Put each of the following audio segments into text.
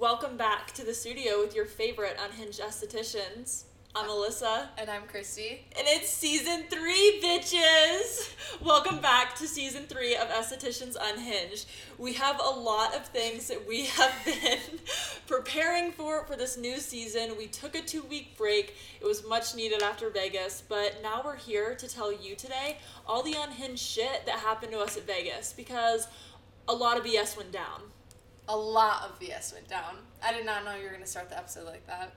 Welcome back to the studio with your favorite unhinged estheticians. I'm Alyssa, And I'm Christy. and it's season three, bitches! Welcome back to season three of Estheticians Unhinged. We have a lot of things that we have been preparing for for this new season. We took a two week break, it was much needed after Vegas, but now we're here to tell you today all the unhinged shit that happened to us at Vegas because a lot of BS went down. A lot of BS went down. I did not know you were going to start the episode like that.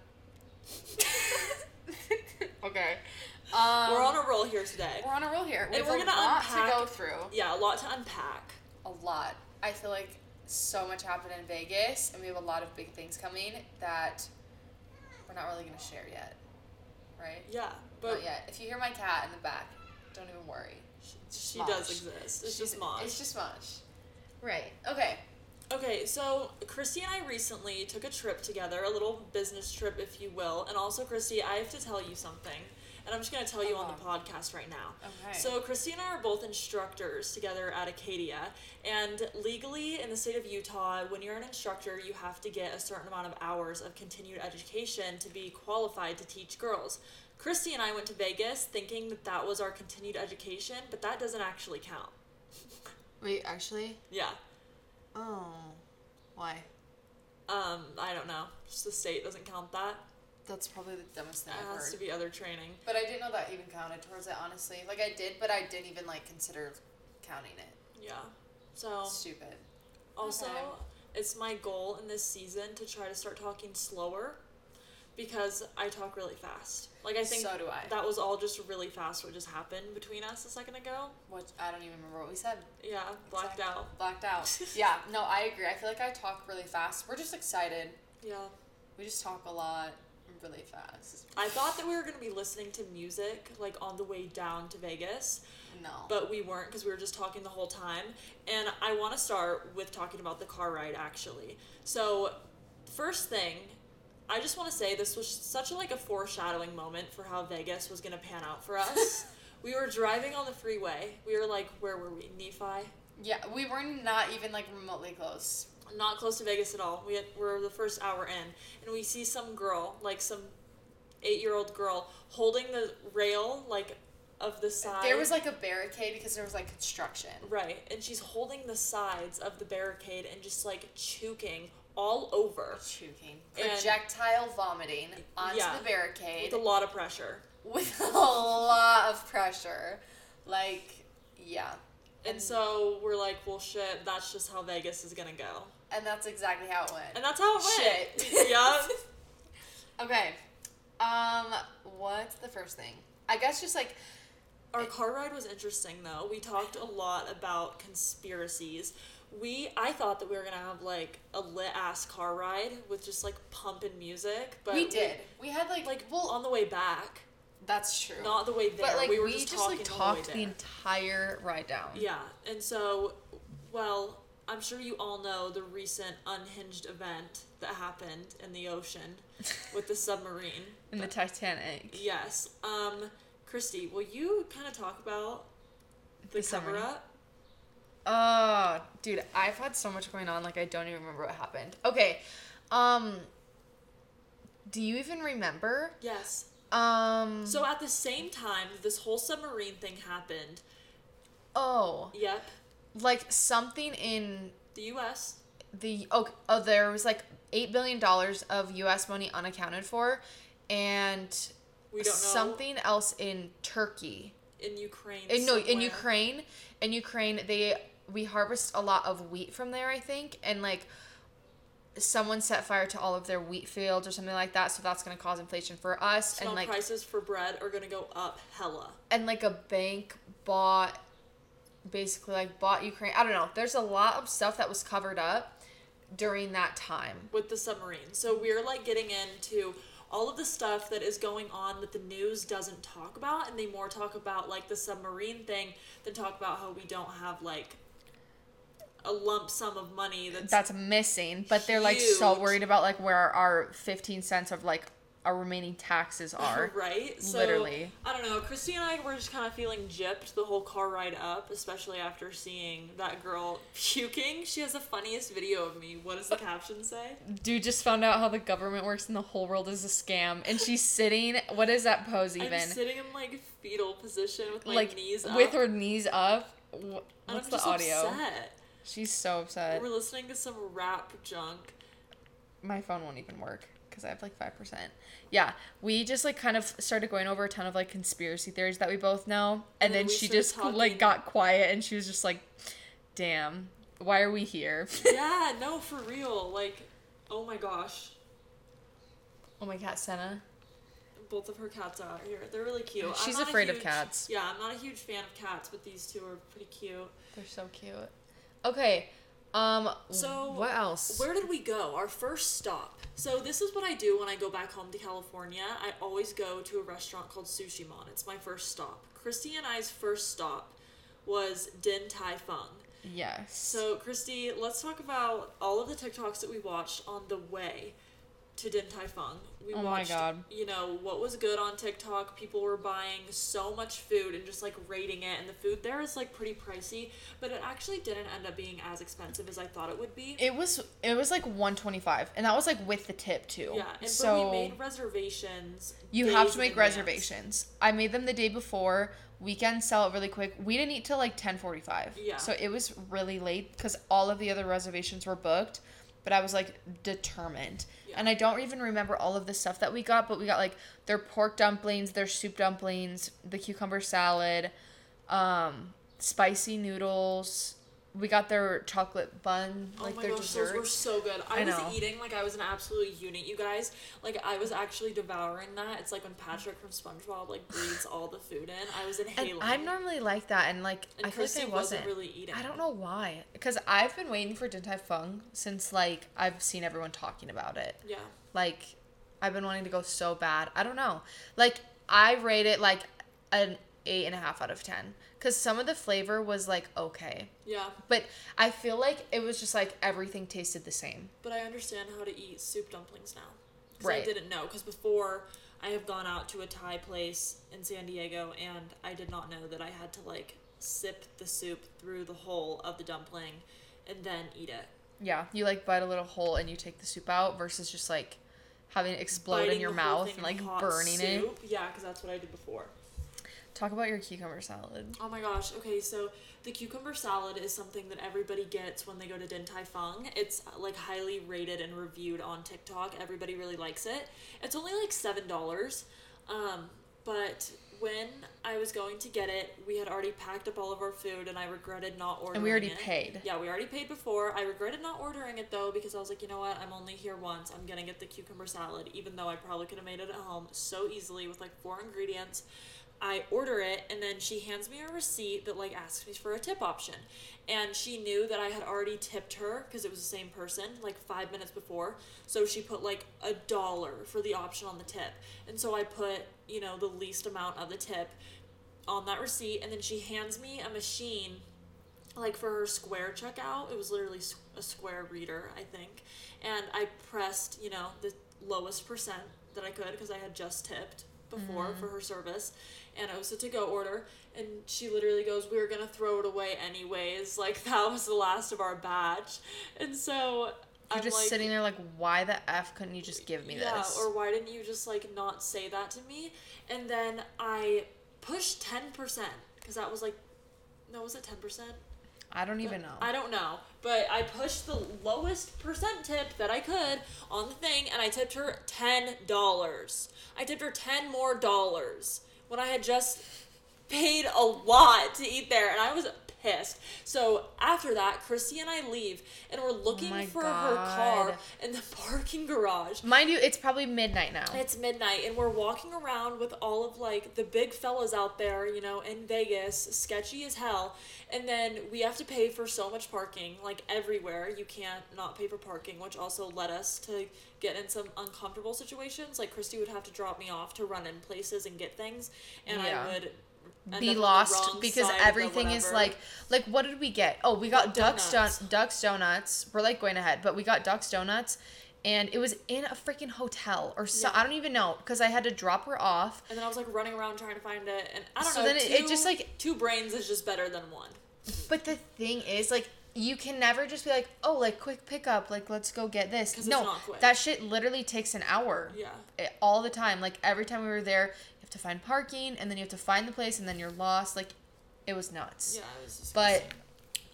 okay. Um, we're on a roll here today. we're on a roll here. We And have we're a gonna lot unpack- to go through. Yeah, a lot to unpack. A lot. I feel like so much happened in Vegas, and we have a lot of big things coming that we're not really going to share yet. Right? Yeah, but Not yet. If you hear my cat in the back, don't even worry. she Mosh. does exist. It's She's- just Mosh. It's just Mosh. Right. Okay. Okay, so Christy and I recently took a trip together, a little business trip, if you will. And also, Christy, I have to tell you something. And I'm just going to tell you on the uh-huh. podcast right now. Okay. So, Christy and I are both instructors together at Acadia. And legally, in the state of Utah, when you're an instructor, you have to get a certain amount of hours of continued education to be qualified to teach girls. Christy and I went to Vegas thinking that that was our continued education, but that doesn't actually count. Wait, actually? Yeah. Oh. Why? Um, I don't know. Just the state doesn't count that. That's probably the dumbest thing It I've has heard. to be other training. But I didn't know that even counted towards it, honestly. Like I did, but I didn't even like consider counting it. Yeah. So Stupid. also, Okay. it's my goal in this season to try to start talking slower, because I talk really fast. Like I think So do I. that was all just really fast. What just happened between us a second ago? What I don't even remember what we said. Yeah, blacked Exactly. out. Blacked out. yeah. No, I agree. I feel like I talk really fast. We're just excited. Yeah. We just talk a lot, really fast. I thought that we were gonna be listening to music like on the way down to Vegas, No. but we weren't because we were just talking the whole time. And I want to start with talking about the car ride actually. So, first thing, I just want to say this was such a, like a foreshadowing moment for how Vegas was gonna pan out for us. we were driving on the freeway. We were like, where were we? Nephi. yeah, we were not even like remotely close. Not close to Vegas at all. We had, we're the first hour in, and we see some girl, like some eight-year-old girl, holding the rail like of the side. There was like a barricade because there was like construction. Right, and she's holding the sides of the barricade and just like chuking all over Choking. And- Projectile vomiting onto Yeah. the barricade. with a lot of pressure. with a lot of pressure. Like, yeah. And so we're like, well, shit, that's just how Vegas is gonna go. And that's exactly how it went. And that's how it went. Shit. yeah. okay. Um, what's the first thing? I guess just like Our car ride was interesting though. We talked a lot about conspiracies. We I thought that we were gonna have like a lit ass car ride with just like pumping music, but we did. We had like like well, on the way back, that's true. not the way there. but like we we, were just, just, talking like talked the there. entire ride down. Yeah, and so, well, I'm sure you all know the recent unhinged event that happened in the ocean with the submarine. In the Titanic. Yes. Um, Christy, will you kind of talk about the, The cover up? Oh, dude, I've had so much going on like I don't even remember what happened. Okay. Um do you even remember? Yes. Um So at the same time, this whole submarine thing happened. oh, Yep. like something in The U.S. the oh, oh there was like 8 billion dollars of US money unaccounted for and We don't know something else in Turkey. in Ukraine. In, no, in. Ukraine, in Ukraine, they we harvest a lot of wheat from there, I think, and like someone set fire to all of their wheat fields or something like that, so that's gonna cause inflation for us, and like prices for bread are gonna go up hella. and like a bank bought, basically like bought Ukraine. I don't know. There's a lot of stuff that was covered up during that time. with the submarine. So we're like getting into all of the stuff that is going on that the news doesn't talk about and they more talk about like the submarine thing than talk about how we don't have like a lump sum of money that's, That's missing, but they're like so worried about like where our 15 cents of like our remaining taxes are. right? So, Literally. I don't know. Christy and I were just kind of feeling gypped the whole car ride up, especially after seeing that girl puking. She has the funniest video of me. What does the caption say? Dude just found out how the government works and the whole world is a scam. And she's sitting. What is that pose even? I'm sitting in like fetal position with my like knees up. with her knees up. What's the just audio? upset. She's so upset. We're listening to some rap junk. my phone won't even work because I have like 5%. Yeah, we just like kind of started going over a ton of like conspiracy theories that we both know. And, And then then, she just talking- like got quiet and she was just like, damn, why are we here? yeah, no, for real. Like, oh my gosh. oh my cat, Senna. Both of her cats are out here. They're really cute. She's not a afraid of cats. Yeah, I'm not a huge fan of cats, but these two are pretty cute. They're so cute. Okay, um, So, what else? Where did we go? Our first stop. So this is what I do when I go back home to California. I always go to a restaurant called Sushi Mon. It's my first stop. Christy and I's first stop was Din Tai Fung. yes. So Christy, let's talk about all of the TikToks that we watched on the way to Din Tai Fung. We Oh my watched, God. you know, what was good on TikTok. People were buying so much food and just like rating it, and the food there is like pretty pricey, but it actually didn't end up being as expensive as I thought it would be. it was it was like 125 and that was like with the tip too. Yeah, and so we made reservations. You have to make reservations. I made them the day before. Weekends sell it really quick. We didn't eat till like ten forty five. Yeah. So it was really late because all of the other reservations were booked. But I was like determined. Yeah. And I don't even remember all of the stuff that we got, but we got like their pork dumplings, their soup dumplings, the cucumber salad, um, spicy noodles. We got their chocolate bun, oh like oh my their gosh, dessert. those were so good. I, I was know. eating like I was an absolute unit, you guys. Like I was actually devouring that. It's like when Patrick from SpongeBob like breathes all the food in. I was And inhaling. I'm normally like that, and like and I feel like I wasn't wasn't. really eating. I don't know why, because I've been waiting for Din Tai Fung since like I've seen everyone talking about it. Yeah. Like, I've been wanting to go so bad. I don't know. Like I rate it like an eight and a half out of ten, because some of the flavor was like okay, Yeah. but I feel like it was just like everything tasted the same. But I understand how to eat soup dumplings now. 'Cause Right. I didn't know because before I have gone out to a Thai place in San Diego and I did not know that I had to like sip the soup through the hole of the dumpling and then eat it. Yeah, you like bite a little hole and you take the soup out versus just like having it explode in your mouth and like burning it. Yeah, because that's what I did before. Talk about your cucumber salad. Oh my gosh. Okay, so the cucumber salad is something that everybody gets when they go to Din Tai Fung. It's uh, like highly rated and reviewed on TikTok. Everybody really likes it. It's only like seven dollars. Um, but when I was going to get it, we had already packed up all of our food, and I regretted not ordering. And we already it. paid. Yeah, we already paid before. I regretted not ordering it though because I was like, you know what? I'm only here once. I'm gonna get the cucumber salad, even though I probably could have made it at home so easily with like four ingredients. I order it and then she hands me a receipt that like asks me for a tip option. And she knew that I had already tipped her because it was the same person like 5 minutes before. So she put like a dollar for the option on the tip. And so I put, you know, the least amount of the tip on that receipt and then she hands me a machine like for her square checkout it was literally a square reader i think and i pressed you know the lowest percent that i could because i had just tipped before for mm-hmm. her service and it was a to-go order and she literally goes we were gonna throw it away anyways like that was the last of our batch and so You're I'm just like, sitting there like, why the f couldn't you just give me yeah, this? or why didn't you just like not say that to me? And then I pushed ten percent because that was like, no, was it ten percent? I don't even know. I don't know, but I pushed the lowest percent tip that I could on the thing, and I tipped her ten dollars. I tipped her ten more dollars when I had just paid a lot to eat there, and I was pissed. So after that, Christy and I leave, and we're looking Oh for her car in the parking garage. Mind you, it's probably midnight now. It's midnight, and we're walking around with all of like the big fellas out there, you know, in Vegas, sketchy as hell. And then we have to pay for so much parking, like everywhere. You can't not pay for parking, which also led us to get in some uncomfortable situations. Like Christy would have to drop me off to run in places and get things, and Yeah. I would be up on the lost because side of the everything is like like what did we get? Oh, we got Duck's Donuts. don- Duck's donuts. We're like going ahead, but we got Duck's donuts and it was in a freaking hotel or so Yeah. I don't even know because I had to drop her off. And then I was like running around trying to find it, and I don't So know. then it- it just, like- two brains is just better than one. But the thing is, like, you can never just be like, oh, like quick pickup, like let's go get this. No, that shit literally takes an hour. Yeah. It- all the time. Like every time we were there, you have to find parking, and then you have to find the place, and then you're lost. Like, it was nuts. Yeah, it was But.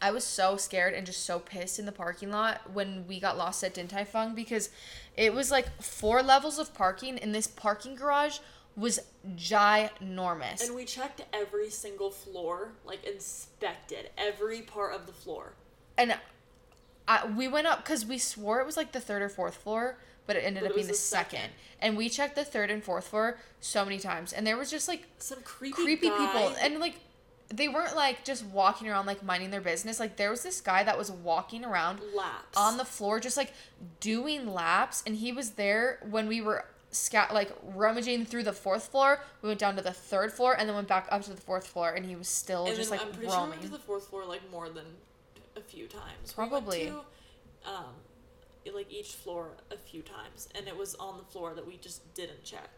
I was so scared and just so pissed in the parking lot when we got lost at Din Tai Fung because it was like four levels of parking, and this parking garage was ginormous. And we checked every single floor, like inspected every part of the floor. And I, we went up because we swore it was like the third or fourth floor, but it ended But up it being the the second. second. And we checked the third and fourth floor so many times, and there was just like Some creepy, creepy guy- people, and like they weren't like just walking around like minding their business. Like there was this guy that was walking around laps on the floor, just like doing laps, and he was there when we were scat like rummaging through the fourth floor. We went down to the third floor, and then went back up to the fourth floor, and he was still And just like I'm pretty sure we roaming. went to the fourth floor like more than a few times. Probably. We went to, um, like each floor a few times, and it was on the floor that we just didn't check.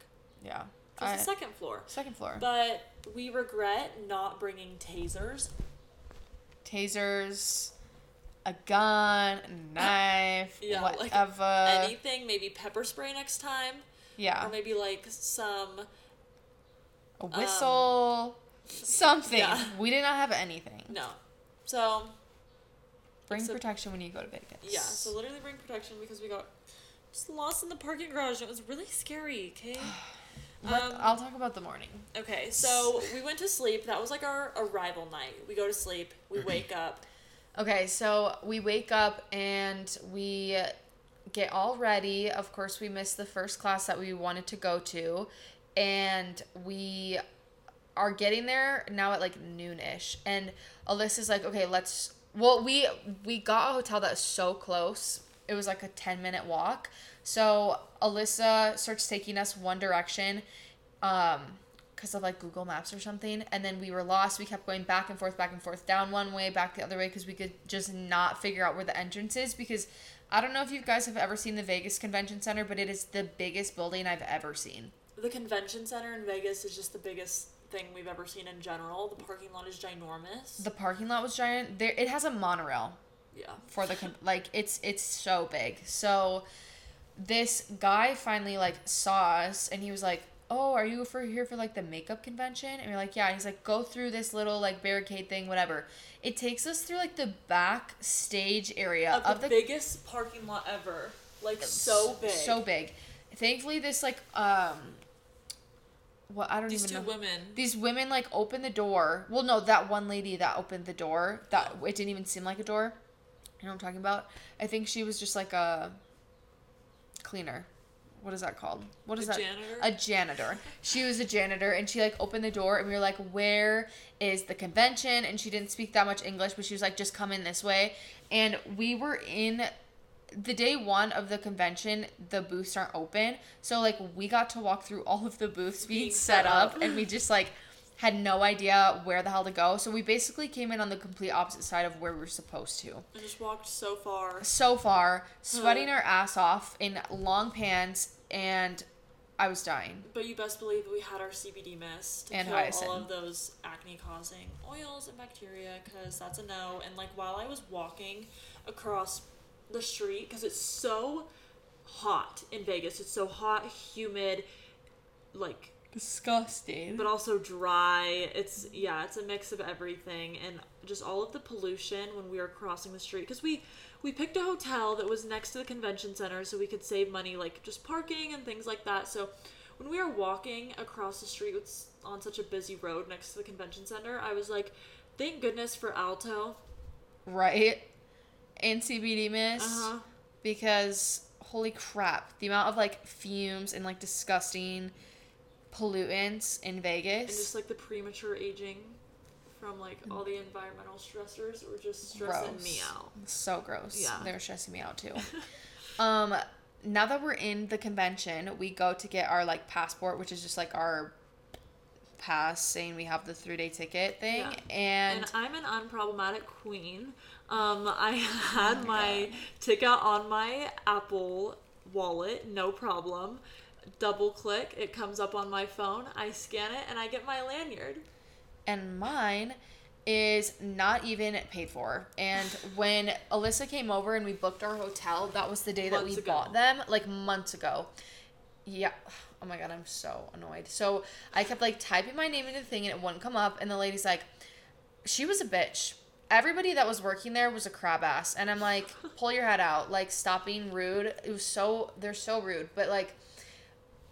yeah, It was I- the second floor. second floor. But we regret not bringing tasers. tasers, a gun, a knife, Yeah, like whatever. Anything, maybe pepper spray next time, yeah, or maybe like some. a whistle, something. yeah. We did not have anything. No. So Bring So- protection when you go to Vegas. yeah, so literally bring protection because we got just lost in the parking garage. It was really scary. Okay. Um, I'll talk about the morning. Okay, so we went to sleep. That was like our arrival night. We go to sleep. We wake up. Okay, so we wake up and we get all ready. Of course, we missed the first class that we wanted to go to, and we are getting there now at like noonish. And Alyssa's like, "Okay, let's." Well, we we got a hotel that was so close. It was like a ten minute walk. So Alyssa starts taking us one direction, um, because of like Google Maps or something. And then we were lost. We kept going back and forth, back and forth, down one way, back the other way, because we could just not figure out where the entrance is. Because I don't know if you guys have ever seen the Vegas Convention Center, but it is the biggest building I've ever seen. The convention center in Vegas is just the biggest thing we've ever seen in general. The parking lot is ginormous. The parking lot was giant. There, it has a monorail yeah. for the like it's it's so big. So this guy finally like saw us and he was like, "Oh, are you for here for like the makeup convention?" And we're like, "Yeah." And he's like, "Go through this little like barricade thing, whatever." It takes us through like the back stage area Of the, of the biggest parking lot ever. Like so big. So big. Thankfully, this like um, what I don't These even two know. women. These women like open the door. Well, no, that one lady that opened the door. That it didn't even seem like a door. You know what I'm talking about? I think she was just like a cleaner. What is that called? What is A that? janitor? A janitor. She was a janitor, and she like opened the door, and we were like, "Where is the convention?" And she didn't speak that much English, but she was like, "Just come in this way." And we were in the day one of the convention. The booths aren't open, so like we got to walk through all of the booths being, Being set up, and we just like had no idea where the hell to go. So we basically came in on the complete opposite side of where we were supposed to And just walked so far. so far, sweating our ass off in long pants, and I was dying. But you best believe we had our CBD mist to And kill Hyacyn. all of those acne-causing oils and bacteria, because that's a no. And like while I was walking across the street, because it's so hot in Vegas, it's so hot, humid, like Disgusting. but also dry. It's yeah, it's a mix of everything and just all of the pollution when we were crossing the street because we we picked a hotel that was next to the convention center so we could save money like just parking and things like that. So when we were walking across the street with, on such a busy road next to the convention center, I was like, thank goodness for Alto. right? And CBD mist. Uh-huh. Because holy crap, the amount of like fumes and like disgusting pollutants in Vegas. And just like the premature aging from like all the environmental stressors were just stressing gross. me out. So gross. Yeah. They were stressing me out too. um, now that we're in the convention, we go to get our like passport, which is just like our pass saying we have the three day ticket thing. Yeah. And, And I'm an unproblematic queen. Um, I Oh had my, ticket on my Apple wallet, no problem. Double click, it comes up on my phone. I scan it and I get my lanyard. and mine is not even paid for. And when Alyssa came over and we booked our hotel, that was the day that we ago. bought them, like months ago. Yeah. Oh my god, I'm so annoyed. So I kept like typing my name into the thing and it wouldn't come up. And the lady's like, she was a bitch. Everybody that was working there was a crab ass. And I'm like, pull your head out. Like, stop being rude. It was so, they're so rude. But like,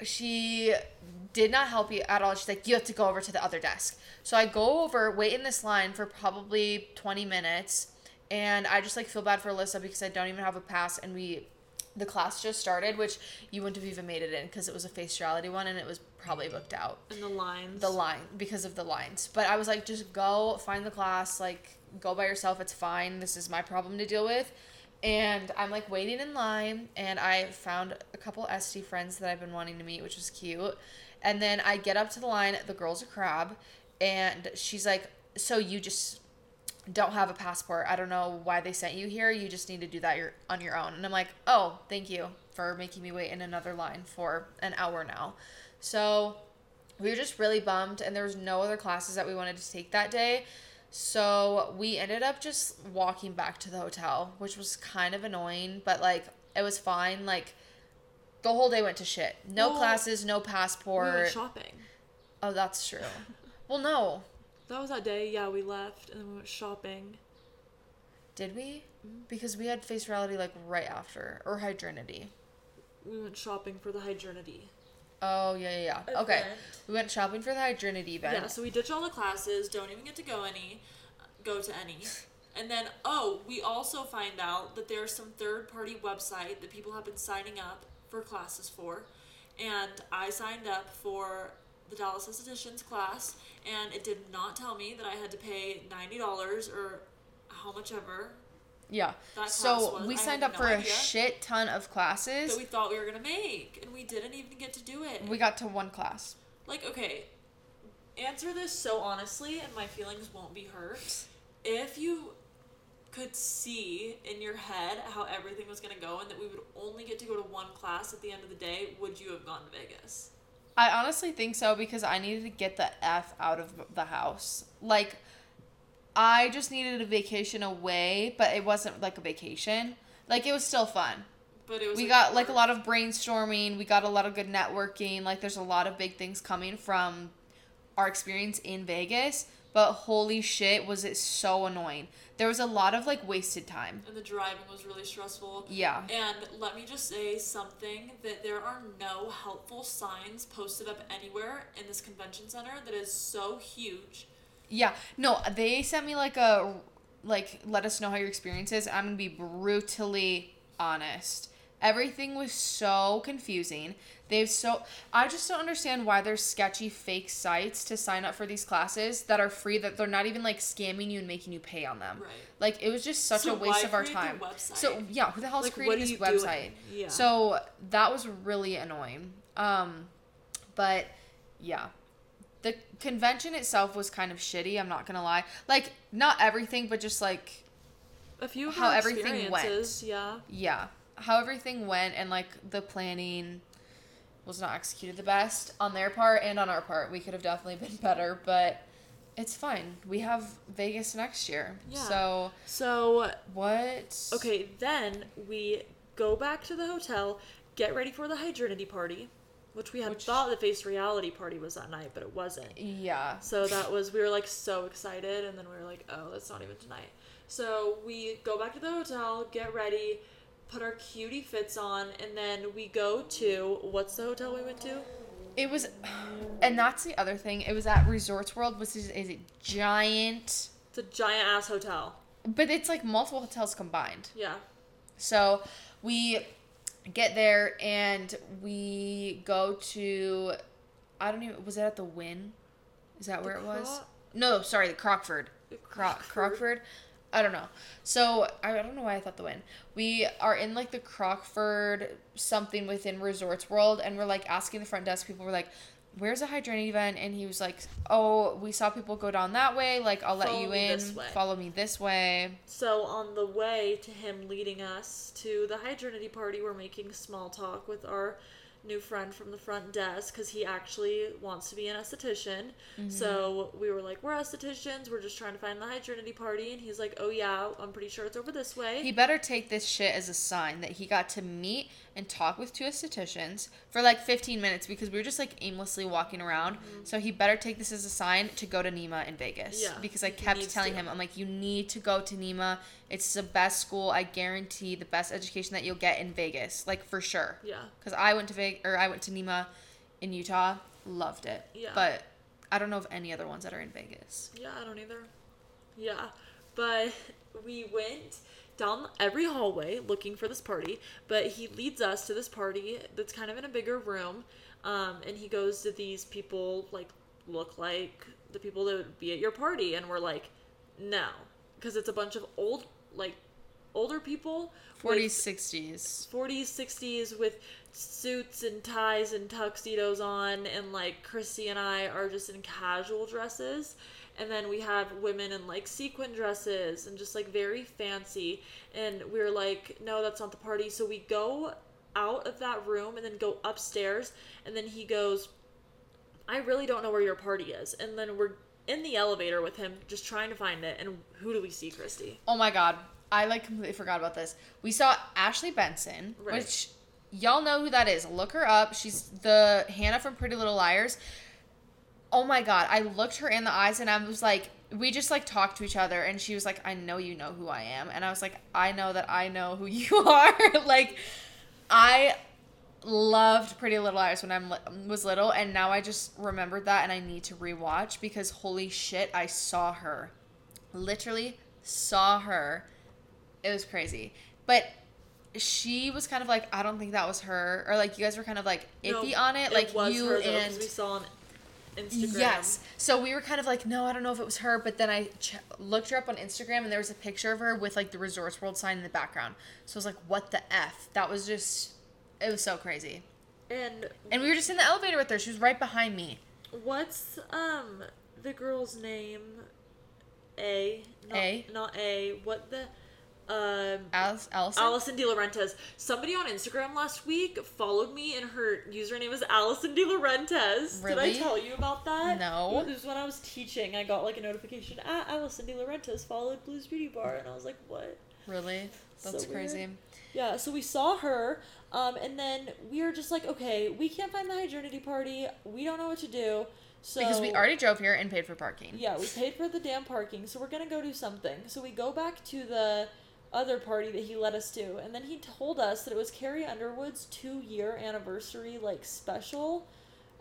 she did not help you at all. She's like, you have to go over to the other desk. So I go over, wait in this line for probably 20 minutes, and I just like feel bad for Alyssa because I don't even have a pass, and we, the class just started, which you wouldn't have even made it in because it was a face reality one and it was probably booked out. And the lines. The line because of the lines, but I was like, just go find the class, like go by yourself. It's fine. This is my problem to deal with. And I'm like waiting in line, and I found a couple SD friends that I've been wanting to meet, which was cute. And then I get up to the line, the girl's a crab, and she's like, So you just don't have a passport. I don't know why they sent you here. You just need to do that your, on your own. And I'm like, Oh, thank you for making me wait in another line for an hour now. So we were just really bummed, and there was no other classes that we wanted to take that day. So we ended up just walking back to the hotel, which was kind of annoying, but like it was fine. Like the whole day went to shit. No Well, classes, no we passport. went shopping. oh, that's true. well, no. That was that day. Yeah, we left and then we went shopping. Did we? Mm-hmm. Because we had face reality like right after or hydrinity. We went shopping for the hydrinity. Oh yeah, yeah, yeah. Okay. We went shopping for the hydrinity event. Yeah, so we ditch all the classes, don't even get to go any, go to any. And then, oh, we also find out that there's some third party website that people have been signing up for classes for. And I signed up for the Dallas Estheticians class, and it did not tell me that I had to pay $90 or how much ever Yeah. So was. we signed up no for a shit ton of classes. that we thought we were going to make, and we didn't even get to do it. we got to one class. like okay answer this so honestly and my feelings won't be hurt if you could see in your head how everything was going to go and that we would only get to go to one class at the end of the day would you have gone to vegas I honestly think so because I needed to get the F out of the house. Like, I just needed a vacation away, but it wasn't like a vacation. Like, it was still fun. but it was We got like a lot of brainstorming, we got a lot of good networking. Like, there's a lot of big things coming from our experience in Vegas, but holy shit, was it so annoying. There was a lot of like wasted time. and the driving was really stressful Yeah. and let me just say something that there are no helpful signs posted up anywhere in this convention center that is so huge Yeah, no, they sent me like a like let us know how your experience is. I'm gonna be brutally honest. Everything was so confusing. They've so I just don't understand why there's sketchy fake sites to sign up for these classes that are free that they're not even like scamming you and making you pay on them. Right. Like it was just such So a waste of our time. So yeah, who the hell's Like, creating this doing? website? Yeah. So that was really annoying. Um, but yeah, the convention itself was kind of shitty. I'm not gonna lie. Like not everything, but just like a few How everything went. yeah yeah, how everything went and like the planning was not executed the best on their part and on our part. We could have definitely been better, but it's fine. We have Vegas next year. Yeah. So so what? Okay, then we go back to the hotel, get ready for the hydrinity party, which we had Which- thought the face reality party was that night, but it wasn't. Yeah. So that was we were like so excited, and then we were like, oh, that's not even tonight. So we go back to the hotel, get ready, put our cutie fits on, and then we go to what's the hotel we went to? It was, and that's the other thing. It was at Resorts World, which is, is a giant, It's a giant ass hotel. but it's like multiple hotels combined. Yeah. So we get there and we go to, I don't even, was it at the Wynn? Is that where it was? Cro- No, sorry, the Crockford. Croc- Crockford. I don't know. So I, don't know why I thought the Wynn. We are in like the Crockford something within Resorts World, and we're like asking the front desk people. We're like, where's a Hydrinity event? And he was like, oh, we saw people go down that way. Like, I'll let Follow you me in. this way." Follow me this way. So on the way to him leading us to the Hydrinity party, we're making small talk with our new friend from the front desk because he actually wants to be an esthetician. Mm-hmm. So we were like, "We're estheticians. We're just trying to find the Hydrinity party." And he's like, "Oh yeah, I'm pretty sure it's over this way." He better take this shit as a sign that he got to meet and talk with two estheticians for like 15 minutes because we were just like aimlessly walking around. So he better take this as a sign to go to Nima in Vegas. Mm-hmm. Yeah, Because I kept telling to. him, I'm like, you need to go to Nima. It's the best school. I guarantee the best education that you'll get in Vegas. Like for sure. yeah. Because I went to Vegas or I went to Nima in Utah, loved it. Yeah. But I don't know of any other ones that are in Vegas. Yeah, I don't either. Yeah, but we went down every hallway looking for this party, but he leads us to this party that's kind of in a bigger room, um, and he goes to these people like look like the people that would be at your party, and we're like, no, because it's a bunch of old like older people 40s, with 60s. 40s 60s with suits and ties and tuxedos on and like christy and i are just in casual dresses. And then we have women in like sequin dresses and just like very fancy. And we're like no that's not the party. So we go out of that room and then go upstairs. And then he goes i really don't know where your party is. And then we're in the elevator with him just trying to find it and who do we see christy Oh my god. I like completely forgot about this. We saw Ashley Benson, Right. which y'all know who that is. Look her up. She's the Hannah from Pretty Little Liars. Oh my god. I looked her in the eyes and I was like, we just like talked to each other and she was like, I know you know who I am. And I was like, I know that I know who you are. like, I loved Pretty Little Liars when I was little, and now I just remembered that, and I need to rewatch because holy shit, I saw her, literally saw her. It was crazy, but she was kind of like, I don't think that was her, or like you guys were kind of like iffy No, on it, like was you her, though, and we saw on instagram Yes. So we were kind of like, no, I don't know if it was her, but then I ch- looked her up on Instagram and there was a picture of her with like the Resorts World sign in the background. So I was like, what the F? That was just, it was so crazy. And And we were just in the elevator with her. She was right behind me. what's um the girl's name? A. Not, A? Not A. What the? Um. Alice, Allison? Allison De Laurentiis. Somebody on Instagram last week followed me, and her username is Allison De Laurentiis. Did I tell you about that? No. It was when I was teaching. I got like a notification. Ah, Allison De Laurentiis followed Blues Beauty Bar, and I was like, what? Really? That's So crazy. weird. Yeah, so we saw her, um, and then we were just like, okay, we can't find the Hydrinity party. We don't know what to do. So Because we already drove here and paid for parking. yeah, we paid for the damn parking, so we're gonna go do something. So we go back to the other party that he led us to, and then he told us that it was Carrie Underwood's two year anniversary like special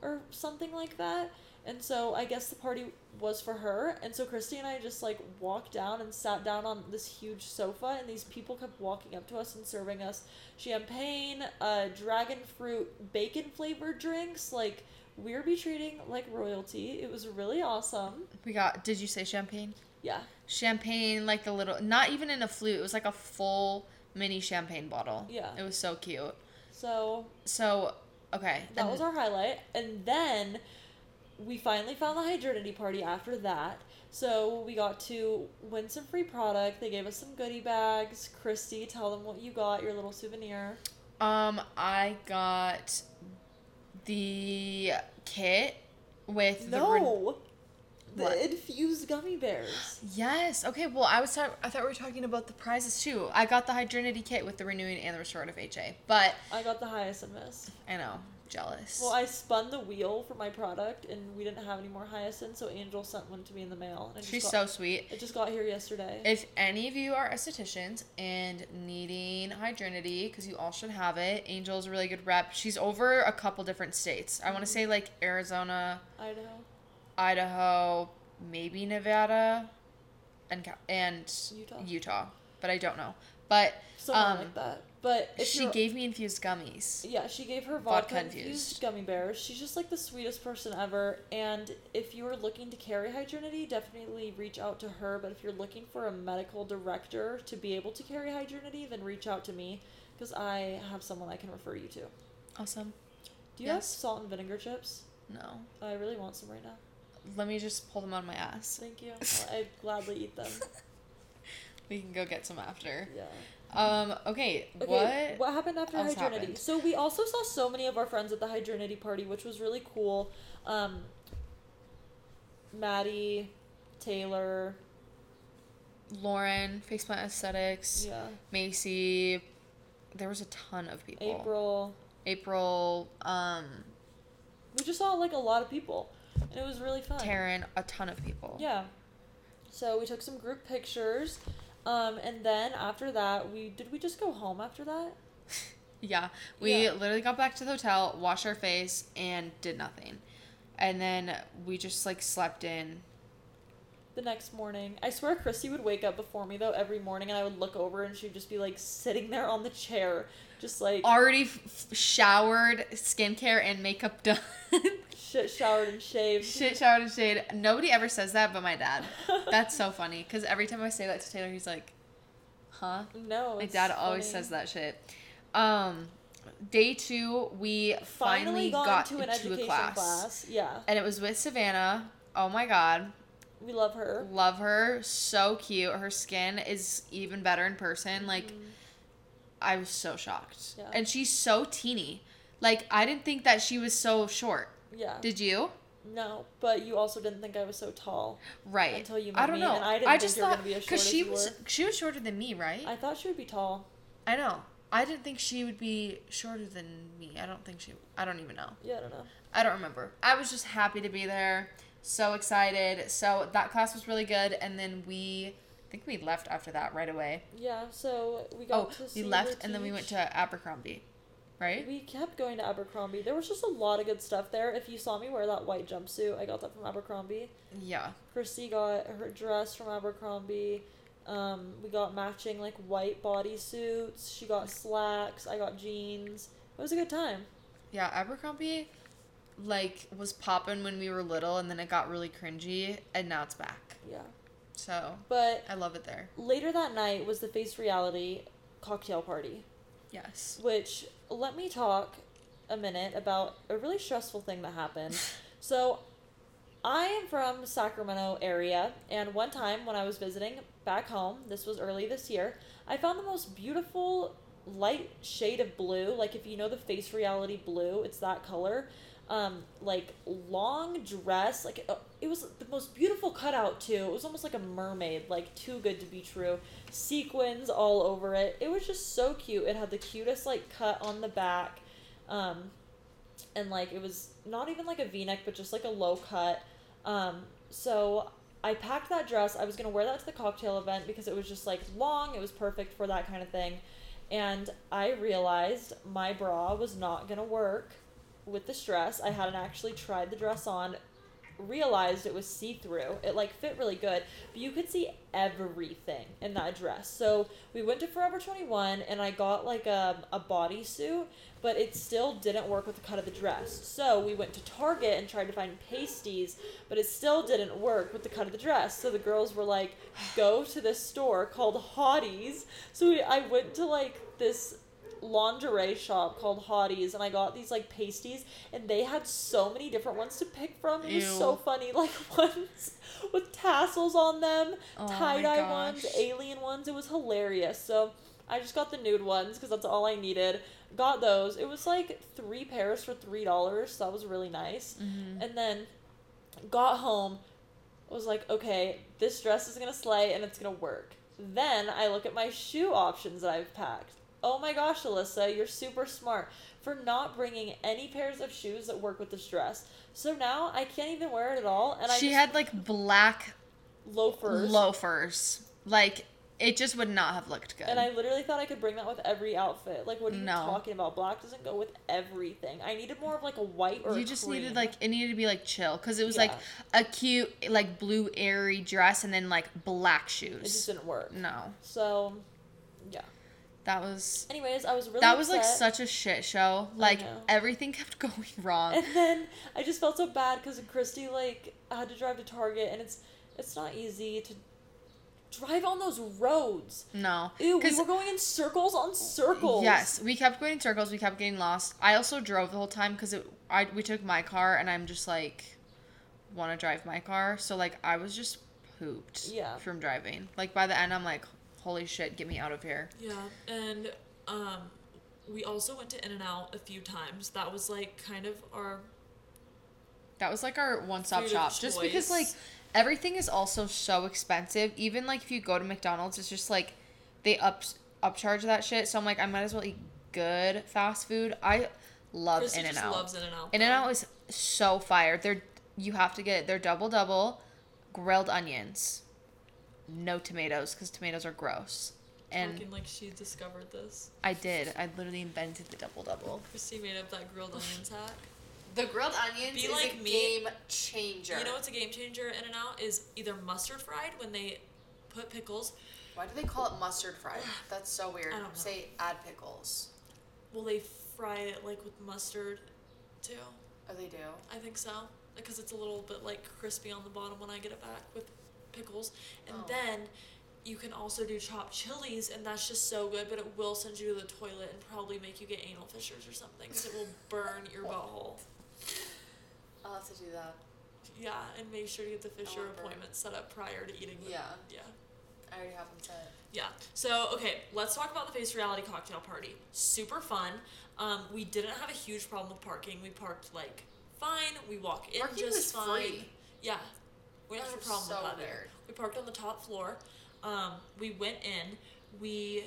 or something like that. And so I guess the party was for her. And so Christy and I just like walked down and sat down on this huge sofa, and these people kept walking up to us and serving us champagne, uh, dragon fruit, bacon flavored drinks. Like we were be treating like royalty. It was really awesome. We got, did you say champagne? Yeah. Champagne, like the little, not even in a flute. It was like a full mini champagne bottle. Yeah. It was so cute. So So, okay. that and- was our highlight. And then we finally found the Hydrinity party after that. So we got to win some free product. They gave us some goodie bags. Christy, tell them what you got, your little souvenir. Um, I got the kit with the re- No! the infused gummy bears. yes. Okay. Well, I was talk- I thought we were talking about the prizes too. I got the Hydrinity kit with the renewing and the restorative HA, but I got the Hyacyn mist. I know jealous. Well, I spun the wheel for my product, and we didn't have any more Hyacyn, so Angel sent one to me in the mail. And She's just so sweet. It just got here yesterday. If any of you are estheticians and needing Hydrinity, because you all should have it, Angel's a really good rep. She's over a couple different states. I want to mm-hmm. say like Arizona, Idaho. Idaho, maybe Nevada, and and Utah. Utah, but I don't know. But Somewhere um, like that. But if she gave me infused gummies. Yeah, she gave her Vodka vodka, infused. infused gummy bears. She's just like the sweetest person ever. And if you are looking to carry Hydrinity, definitely reach out to her. But if you're looking for a medical director to be able to carry Hydrinity, then reach out to me because I have someone I can refer you to. Awesome. Do you have salt and vinegar chips? No. I really want some right now. Let me just pull them out of my ass. Thank you. I'd gladly eat them. We can go get some after. Yeah. Um, okay, Okay, what? what happened after else Hydrinity? happened? So we also saw so many of our friends at the Hydrinity party, which was really cool. Um, Maddie, Taylor, Lauren, Faceplant Aesthetics, yeah, Macy. There was a ton of people. April. April, um, We just saw like a lot of people, and it was really fun. Taryn, a ton of people. Yeah. So we took some group pictures, um, and then after that, we did we just go home after that? Yeah. We Yeah. literally got back to the hotel, washed our face, and did nothing. And then we just like slept in. The next morning, I swear Christy would wake up before me though every morning, and I would look over, and she'd just be like sitting there on the chair, just like Already f- showered, skincare, and makeup done. Shit showered and shaved. Shit showered and shaved. Nobody ever says that but my dad. That's so funny because every time I say that to Taylor, he's like, huh? no, My dad always says that shit. Um, day two, we finally, got, into into, an education a class. class. Yeah, And it was with Savannah. Oh my god. we love her. Love her. So cute. Her skin is even better in person. Like, I was so shocked. Yeah. And she's so teeny. Like, I didn't think that she was so short. Yeah. Did you? no, but you also didn't think I was so tall. Right. Until you met I don't me, know. and I didn't I think just you were thought gonna be as short because as she you was were. she was shorter than me, right? I thought she would be tall. I know. I didn't think she would be shorter than me. I don't think she. I don't even know. Yeah, I don't know. I don't remember. I was just happy to be there. So excited. So that class was really good, and then we. I think we left after that right away. Yeah, so we got Oh, to see we left, and then we went to Abercrombie, right? We kept going to Abercrombie. There was just a lot of good stuff there. If you saw me wear that white jumpsuit, I got that from Abercrombie. Yeah. Christy got her dress from Abercrombie. Um, we got matching like white bodysuits. She got slacks. I got jeans. It was a good time. Yeah, Abercrombie, like was popping when we were little, and then it got really cringy, and now it's back. Yeah. So But I love it there. later that night was the Face Reality cocktail party, Yes. which let me talk a minute about a really stressful thing that happened. so, I am from Sacramento area, and one time when I was visiting back home, this was early this year, I found the most beautiful light shade of blue. Like if you know the Face Reality blue, it's that color. Um, like long dress, like uh, it was the most beautiful cutout too. It was almost like a mermaid, like too good to be true. Sequins all over it. It was just so cute. It had the cutest like cut on the back. Um, and like it was not even like a v-neck but just like a low cut um so i packed that dress i was to wear that to the cocktail event because it was just like long it was perfect for that kind of thing and i realized my bra was not to work with this dress i hadn't actually tried the dress on realized it was see-through it like fit really good but you could see everything in that dress so we went to forever 21 and i got like a, a bodysuit but it still didn't work with the cut of the dress. So we went to Target and tried to find pasties, but it still didn't work with the cut of the dress. So the girls were like, "Go to this store called Hotties." So we, I went to like this lingerie shop called Hotties, and I got these like pasties, and they had so many different ones to pick from. It was so funny, like ones with tassels on them, Oh tie dye ones, alien ones. It was hilarious. So. I just got the nude ones because that's all I needed. Got those. It was like three pairs for three dollars, so that was really nice. Mm-hmm. And then got home, was like, okay, this dress is gonna slay and it's gonna work. Then I look at my shoe options that I've packed. Oh my gosh, Alyssa, you're super smart for not bringing any pairs of shoes that work with this dress. So now I can't even wear it at all, and I she had like black loafers. loafers. Like it just would not have looked good. And I literally thought I could bring that with every outfit. Like, what are you No. talking about? Black doesn't go with everything. I needed more of like a white or you just cream. needed like it needed to be like chill because it was like a cute like blue airy dress and then like black shoes. It just didn't work. No, So, yeah. That was Anyways, I was really that was like such a shit show. Like everything kept going wrong. And then I just felt so bad because Christy like had to drive to Target, and it's it's not easy to drive on those roads. No. Ew, we were going in circles on circles. Yes, we kept going in circles. We kept getting lost. I also drove the whole time because it. I we took my car and I'm just like want to drive my car. So like I was just pooped. Yeah. From driving. Like by the end, I'm like, holy shit, get me out of here. Yeah, and um, we also went to In and Out a few times. That was like kind of our That was like our one stop shop. Just because like everything is also so expensive. Even like if you go to McDonald's, it's just like they up upcharge that shit. So I'm like, I might as well eat good fast food. I love In and Out. loves In and Out. In and Out is so fire. They're you have to get their double double, grilled onions, no tomatoes because tomatoes are gross. And Talking like she discovered this. I did. I literally invented the double double. Chrissy made up that grilled onions hack. The grilled onions Be is like a me. changer. You know what's a game changer in and out is either mustard fried when they put pickles. Why do they call it mustard fried? That's so weird. I don't know. Say add pickles. Well, they fry it like with mustard too. Oh, they do. I think so because it's a little bit like crispy on the bottom when I get it back with pickles, and Oh. then you can also do chopped chilies, and that's just so good. But it will send you to the toilet and probably make you get anal fissures or something because it will burn your butthole. I'll have to do that. Yeah, and make sure to get the fissure appointment set up prior to eating. The, Yeah. Yeah. I already have them set. Yeah. So okay, let's talk about the face reality cocktail party. Super fun. Um, we didn't have a huge problem with parking. We parked like fine. We walk in Parking just was fine. free. Yeah. We have a problem so with that. weird. We parked on the top floor. Um, we went in. We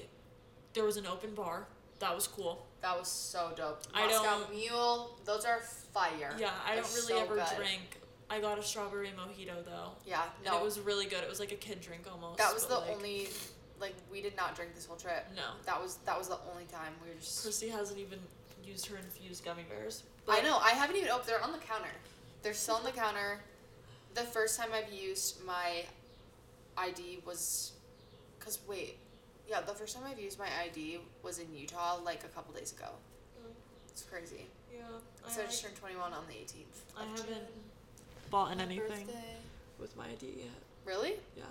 there was an open bar. That was cool. That was so dope. I Moscow don't- Mule, those are fire. Yeah, I They're don't really so ever good. drink. I got a strawberry mojito though. Yeah, And no. it was really good. It was like a kid drink almost. that was the like, only like we did not drink this whole trip. No. That was that was the only time we were just Christy hasn't even used her infused gummy bears. I know. I haven't even opened. They're on the counter. They're still on the counter. The first time I've used my ID was, cause wait, yeah, the first time I've used my ID was in Utah like a couple days ago. Mm. It's crazy. Yeah. So I just turned twenty one on the eighteenth. I haven't bought in anything with my ID yet. Really? Yeah.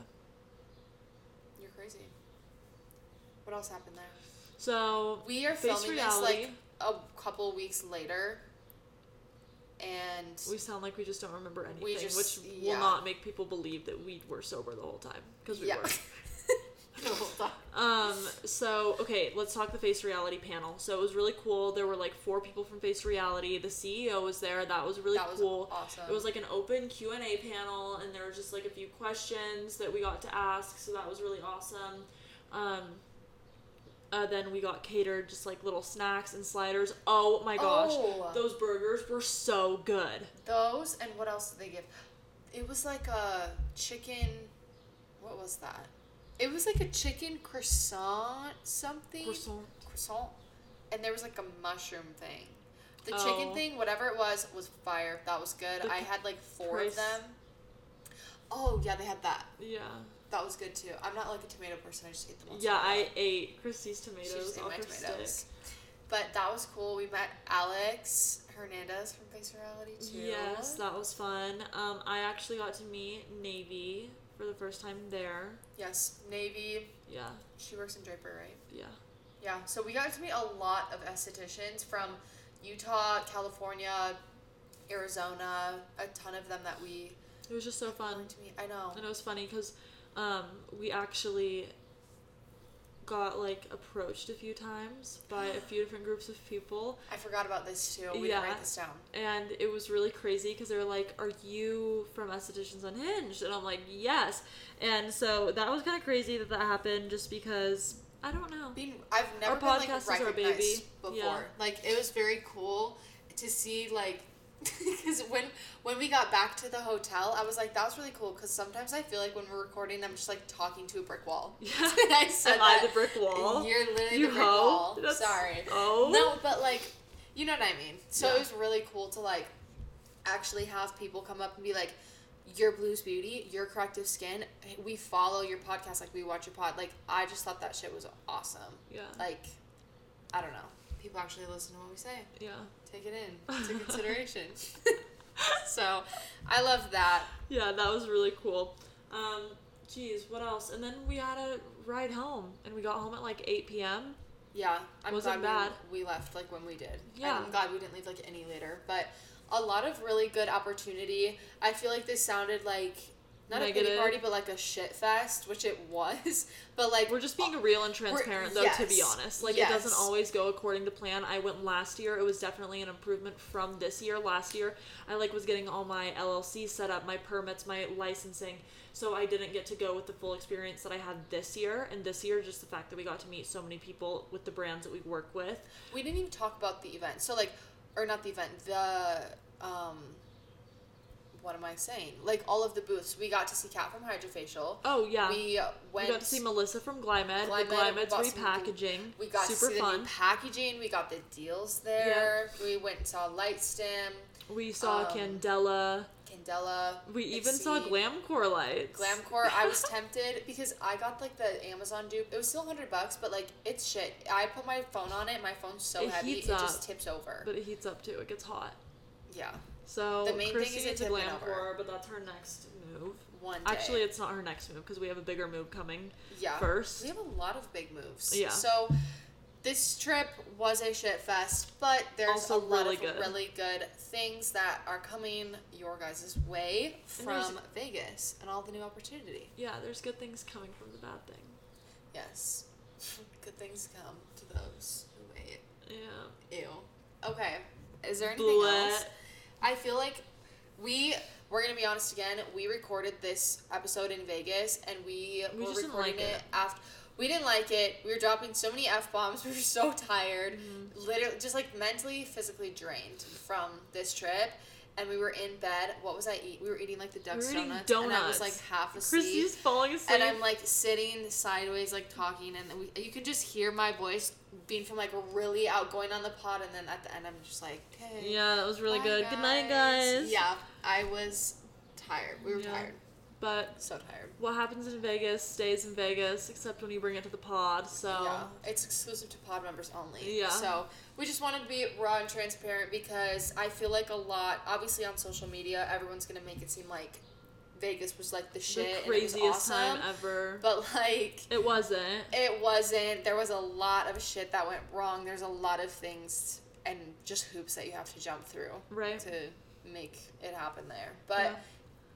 You're crazy. What else happened there? So We are filming reality. this like a couple weeks later, and we sound like we just don't remember anything, just- which yeah. will not make people believe that we were sober the whole time because we yeah. were. The whole time. Um. So okay, let's talk the Face Reality panel. So it was really cool. There were like four people from Face Reality. The CEO was there. That was really that was cool. awesome. It was like an open Q and A panel, and there were just like a few questions that we got to ask. So that was really awesome. Um, uh, then we got catered just like little snacks and sliders. Oh my gosh, Oh. those burgers were so good. Those and what else did they give? It was like a chicken. What was that? It was like a chicken croissant something. Croissant. Croissant. And there was like a mushroom thing. The Oh. chicken thing, whatever it was, was fire. That was good. The I had like four price- of them. Oh yeah, they had that. Yeah. That was good too. I'm not like a tomato person. I just hate them. Yeah, I ate Christy's tomatoes ate off my her tomatoes. stick. But that was cool. We met Alex Hernandez from Face Reality too. Yes, that was fun. Um, I actually got to meet Navy for the first time there. Yes, Navy. Yeah, She works in Draper, right? yeah. Yeah, so we got to meet a lot of estheticians from Utah, California, Arizona, a ton of them that we It was just so fun. to meet. I know. And it was funny because um, we actually got like approached a few times by a few different groups of people I forgot about this too. We Yeah. didn't write this down. and it was really crazy because they were like are you from estheticians unhinged and i'm like yes and so that was kind of crazy that that happened just because i don't know Being, I've never Our been podcast like recognized baby. before. Yeah. Like it was very cool to see like because when when we got back to the hotel, I was like that was really cool because sometimes I feel like when we're recording, I'm just like talking to a brick wall. yeah And I said am i the brick wall You're literally you the brick wall. That's- Sorry. oh No, but like, you know what I mean. So Yeah. it was really cool to like actually have people come up and be like, "You're Blues Beauty. You're Corrective Skin. We follow your podcast. Like we watch your pod. Like I just thought that shit was awesome. yeah Like, I don't know. People actually listen to what we say. yeah Take it in into consideration. so, I love that. yeah that was really cool um geez, what else? And then we had a ride home, and we got home at like 8 p.m. Yeah, I'm Wasn't glad bad. We, we left like when we did. Yeah. And I'm glad we didn't leave like any later. But a lot of really good opportunity. I feel like this sounded like not a pity party, but like a shit fest, which it was. But like We're just being real and transparent, though. To be honest, like it doesn't always go according to plan. I went last year; it was definitely an improvement from this year. Last year, I like was getting all my LLC set up, my permits, my licensing, so I didn't get to go with the full experience that I had this year. And this year, just the fact that we got to meet so many people with the brands that we work with. we didn't even talk about the event. So like, or not the event. The um. What am I saying? Like all of the booths, we got to see Cat from HydraFacial. Oh yeah, We we got to see Melissa from Glymed. Glymed, the Glymed's some- repackaging. We got super to see fun. packaging. We got the deals there. We went and saw Lightstim, we saw um, Candela. Candela. We even saw Glamcor lights. Glamcor. I was tempted because I got like the Amazon dupe. It was still hundred bucks, but like it's shit. I put my phone on it. My phone's so It heavy, it up. just tips over. but it heats up too. It gets hot. yeah, So The main thing is into Glamcor, but that's her next move. one day. Actually, it's not her next move because we have a bigger move coming yeah. first. We have a lot of big moves. Yeah. So this trip was a shit fest, but there's Also a lot really of good. really good things that are coming your guys' way And from Vegas and all the new opportunity. Yeah, there's good things coming from the bad thing. Yes. Good things come to those who wait. Yeah. Ew. Okay. Is there anything Bleh. else? I feel like we we're gonna be honest again. We recorded this episode in Vegas, and we, We were just didn't recording like it it. after. We didn't like it. We were dropping so many f bombs. We were so tired, Mm-hmm. literally just like mentally, physically drained from this trip. And we were in bed. What was I eat? We were eating like the Ducks We were eating donuts, and I was like half asleep. Chrissy's falling asleep. And I'm like sitting sideways, like talking, and we, you can just hear my voice being from like really outgoing on the pod, and then at the end, I'm just like, okay. yeah, that was really good. Good night, guys. Yeah, I was tired. We were Yeah. tired. But So tired. what happens in Vegas stays in Vegas, except when you bring it to the pod. So Yeah, it's exclusive to pod members only. Yeah. So we just wanted to be raw and transparent because I feel like a lot, obviously on social media, everyone's gonna make it seem like Vegas was like the shit the and it craziest was awesome. time ever. But like, it wasn't. It wasn't. There was a lot of shit that went wrong. There's a lot of things and just hoops that you have to jump through Right. to make it happen there. But Yeah.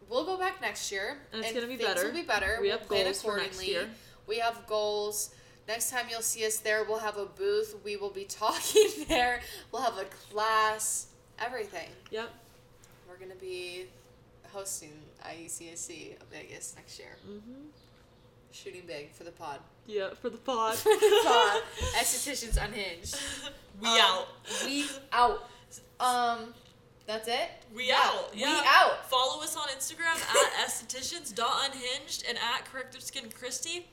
We'll go back next year, And it's gonna be things better. will be better. We we'll have goals for next year. We have goals. Next time you'll see us there, we'll have a booth. We will be talking there. We'll have a class. Everything. Yep. We're gonna be hosting IECSC of Vegas next year. Mhm. Shooting big for the pod. Yeah, for the pod. pod. Estheticians unhinged. we Um, out. We out. Um, that's it. We Yeah, out. we out. Follow us on Instagram at estheticians.unhinged and at corrective skin Christy.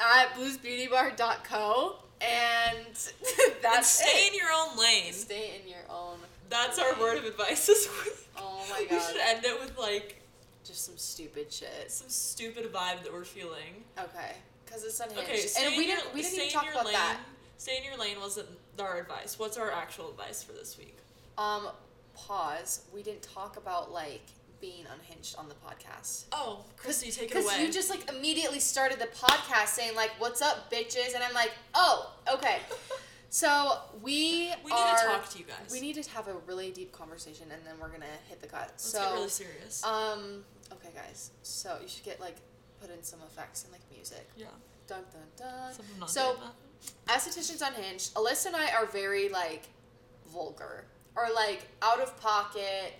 At bluesbeautybar.co. And And that's stay it. in your own lane. Stay in your own. That's our word of advice this week. Oh my god. We should end it with like Just some stupid shit. some stupid vibe that we're feeling. Okay. Because it's unhinged. Okay, and we your, didn't we didn't stay even in talk your about lane. that. Stay in your lane wasn't our advice. What's our actual advice for this week? Um, pause. We didn't talk about like being unhinged on the podcast. Oh, Christy, take it Because away. you just like immediately started the podcast saying like, "What's up, bitches?" and I'm like, "Oh, okay." So we we need to talk to you guys. We need to have a really deep conversation, and then we're gonna hit the cut. Let's so, get really serious. um, okay, guys. So you should get like put in some effects and like music. yeah. Dun dun dun. Something So- doing that. Estheticians Unhinged. Alyssa and I are very like vulgar or like out of pocket.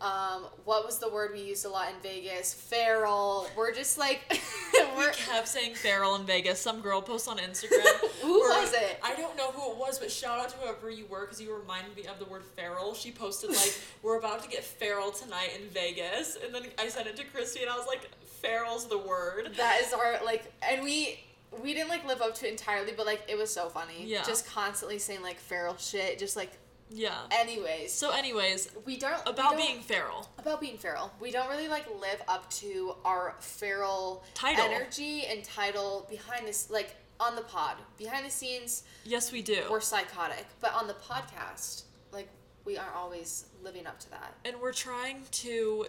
Um, what was the word we used a lot in Vegas? Feral. We're just like We we're. kept saying feral in Vegas. Some girl posted on Instagram. Who was it? I don't know who it was, but shout out to whoever you were because you reminded me of the word feral. She posted like, "We're about to get feral tonight in Vegas," and then I sent it to Christy, and I was like, "Feral's the word." That is our like, and we we didn't like live up to it entirely, but like it was so funny. Yeah. Just constantly saying like feral shit. Just like, Yeah. anyways, So, anyways, we don't we about don't- being feral. about being feral. We don't really like live up to our feral Title. energy and title behind this like on the pod. Behind the scenes, Yes, we do. we're psychotic, but on the podcast, like we aren't always living up to that. and we're trying to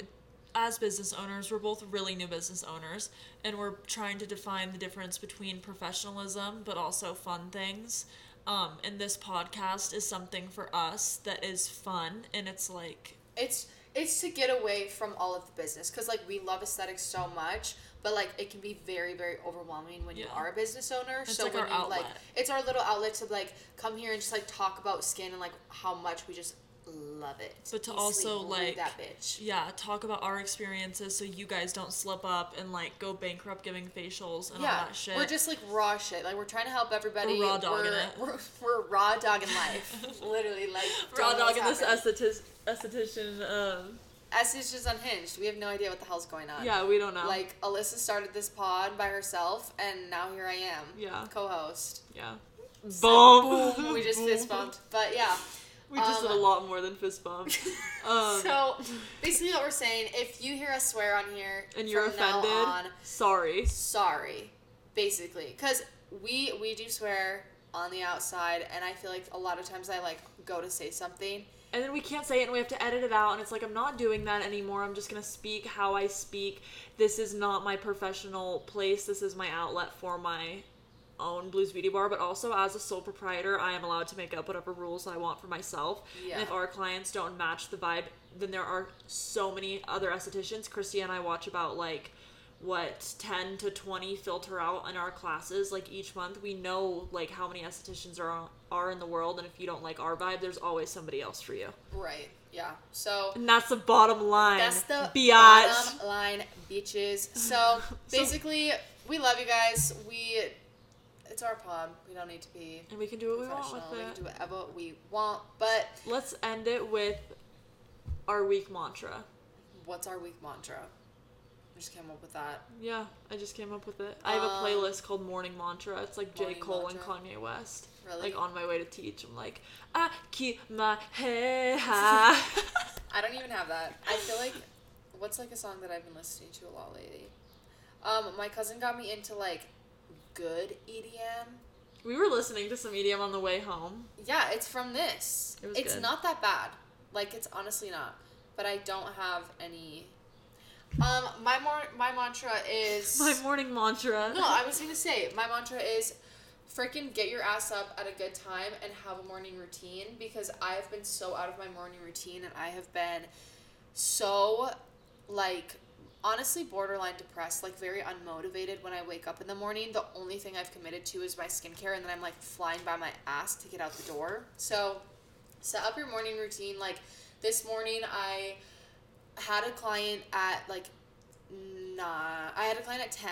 as business owners, we're both really new business owners, and we're trying to define the difference between professionalism but also fun things. Um, and this podcast is something for us that is fun, and it's like it's it's to get away from all of the business because like we love aesthetics so much but like it can be very very overwhelming when you are a business owner. It's so like when you like it's our little outlet to like come here and just like talk about skin and like how much we just love it But to Easily also, like, that bitch yeah, talk about our experiences so you guys don't slip up and like go bankrupt giving facials and all that shit. we're just like raw shit like we're trying to help everybody We're raw dogging it. we're, we're raw dogging life literally like raw don't know what's dogging this esthetician. esthetician um, just unhinged we have no idea what the hell's going on yeah, we don't know. Like Alyssa started this pod by herself, and now here I am. Yeah. Co-host. yeah. So, Boom. we just fist bumped, but yeah. We just Um, did a lot more than fist bump. Um, so basically, what we're saying, if you hear us swear on here and you're offended, on, sorry. sorry. Basically, because we we do swear on the outside, and I feel like a lot of times I like go to say something. And then we can't say it and we have to edit it out and it's like I'm not doing that anymore. I'm just going to speak how I speak. This is not my professional place. This is my outlet for my own Blues Beauty Bar, but also as a sole proprietor, I am allowed to make up whatever rules I want for myself. Yeah. And if our clients don't match the vibe, then there are so many other estheticians. Christy and I watch about like what 10 to 20 filter out in our classes like each month we know like how many estheticians are are in the world and if you don't like our vibe there's always somebody else for you Right. Yeah. So and that's the bottom line. That's the biatch. bottom line, bitches. So basically, we love you guys. We, it's our pod. We don't need to be And we can do what we want with We can do whatever we want. But Let's end it with our week mantra. what's our week mantra? I just came up with that. Yeah, I just came up with it. I have a Um, playlist called Morning Mantra. It's like J. Cole Mantra. and Kanye West. Really? Like on my way to teach, I'm like, I keep my head high. I don't even have that. I feel like what's like a song that I've been listening to a lot lately. Um, my cousin got me into like good EDM. we were listening to some EDM on the way home. Yeah, it's from this. It was it's good. not that bad. Like it's honestly not. But I don't have any. Um, my more my mantra is. My morning mantra. no, I was gonna say my mantra is, freaking get your ass up at a good time and have a morning routine because I have been so out of my morning routine and I have been so like honestly borderline depressed like very unmotivated when i wake up in the morning. The only thing i've committed to is my skincare and then i'm like flying by my ass to get out the door. So set up your morning routine. Like this morning i had a client at like nah i had a client at 10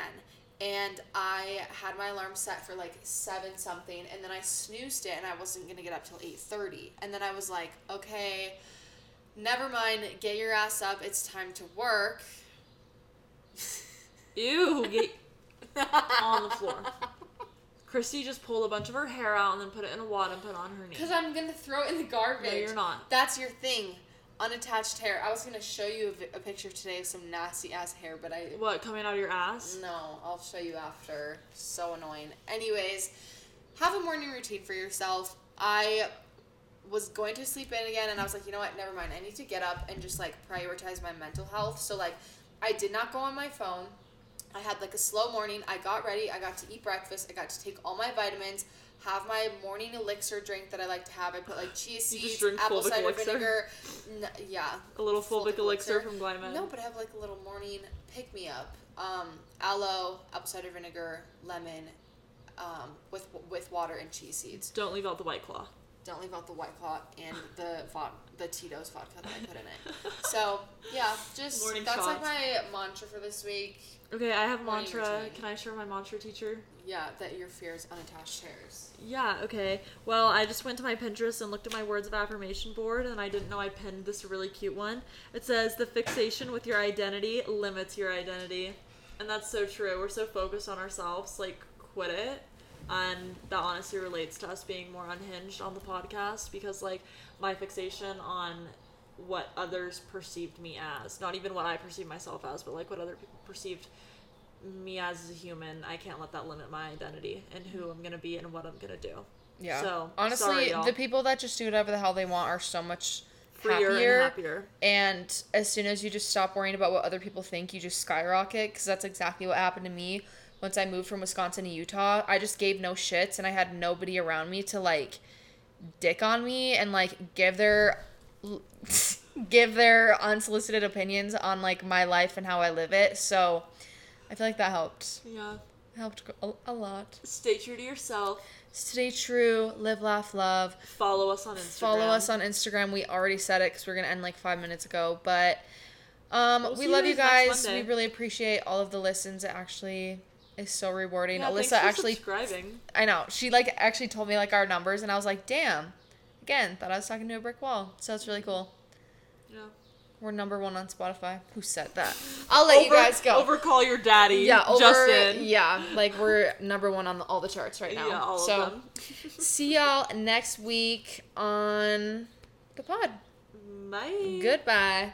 and i had my alarm set for like 7 something and then i snoozed it and i wasn't going to get up till 8.30 and then i was like okay never mind. Get your ass up. It's time to work Ew, get on the floor. Christy just pulled a bunch of her hair out and then put it in a wad and put it on her knee. Because I'm gonna throw it in the garbage. No, you're not. That's your thing. Unattached hair. I was gonna show you a, vi- a picture today of some nasty ass hair, but I What, coming out of your ass? no. I'll show you after. So annoying. Anyways, have a morning routine for yourself. I was going to sleep in again, and I was like, you know what? Never mind. I need to get up and just like prioritize my mental health. So like, I did not go on my phone. I had like a slow morning. I got ready. I got to eat breakfast. I got to take all my vitamins. Have my morning elixir drink that I like to have. I put like chia seeds, apple cider elixir? vinegar. N- yeah, A little fulvic, elixir, from Glymed. no, but I have like a little morning pick me up. Um, aloe, apple cider vinegar, lemon, um, with with water and chia seeds. Don't leave out the white claw. Don't leave out the white claw and the vod- the Tito's vodka that I put in it. So yeah, just Morning that's like my mantra for this week. Okay, I have Morning mantra. routine. Can I share my mantra, teacher? Yeah, that your fear is unattached hairs. Yeah, okay. Well, I just went to my Pinterest and looked at my words of affirmation board, and I didn't know I pinned this really cute one. It says, The fixation with your identity limits your identity. And that's so true. We're so focused on ourselves, like, quit it. And that honestly relates to us being more unhinged on the podcast because, like, my fixation on what others perceived me as, not even what I perceived myself as, but like what other people perceived me as a human, I can't let that limit my identity and who I'm gonna be and what I'm gonna do. Yeah. So honestly, sorry, the people that just do whatever the hell they want are so much Freer happier. and happier. And as soon as you just stop worrying about what other people think, you just skyrocket. Because that's exactly what happened to me once I moved from Wisconsin to Utah. I just gave no shits and I had nobody around me to like dick on me and like give their give their unsolicited opinions on like my life and how I live it. So I feel like that helped. Yeah. Helped a, a lot. Stay true to yourself. Stay true, live, laugh, love. Follow us on Instagram. Follow us on Instagram. We already said it because we are gonna end like five minutes ago, but um, We'll we love you guys. We really appreciate all of the listens. It actually is so rewarding. Yeah, Alyssa actually, subscribing. I know she like actually told me like our numbers, and I was like, damn. Again, thought I was talking to a brick wall. So it's really cool. Yeah. We're number one on Spotify. Who said that? I'll let you guys go. Over Call Her Daddy. yeah, over, Justin. yeah, like we're number one on the, all the charts right now. Yeah, all so, of them. see y'all next week on the pod. Bye. Goodbye.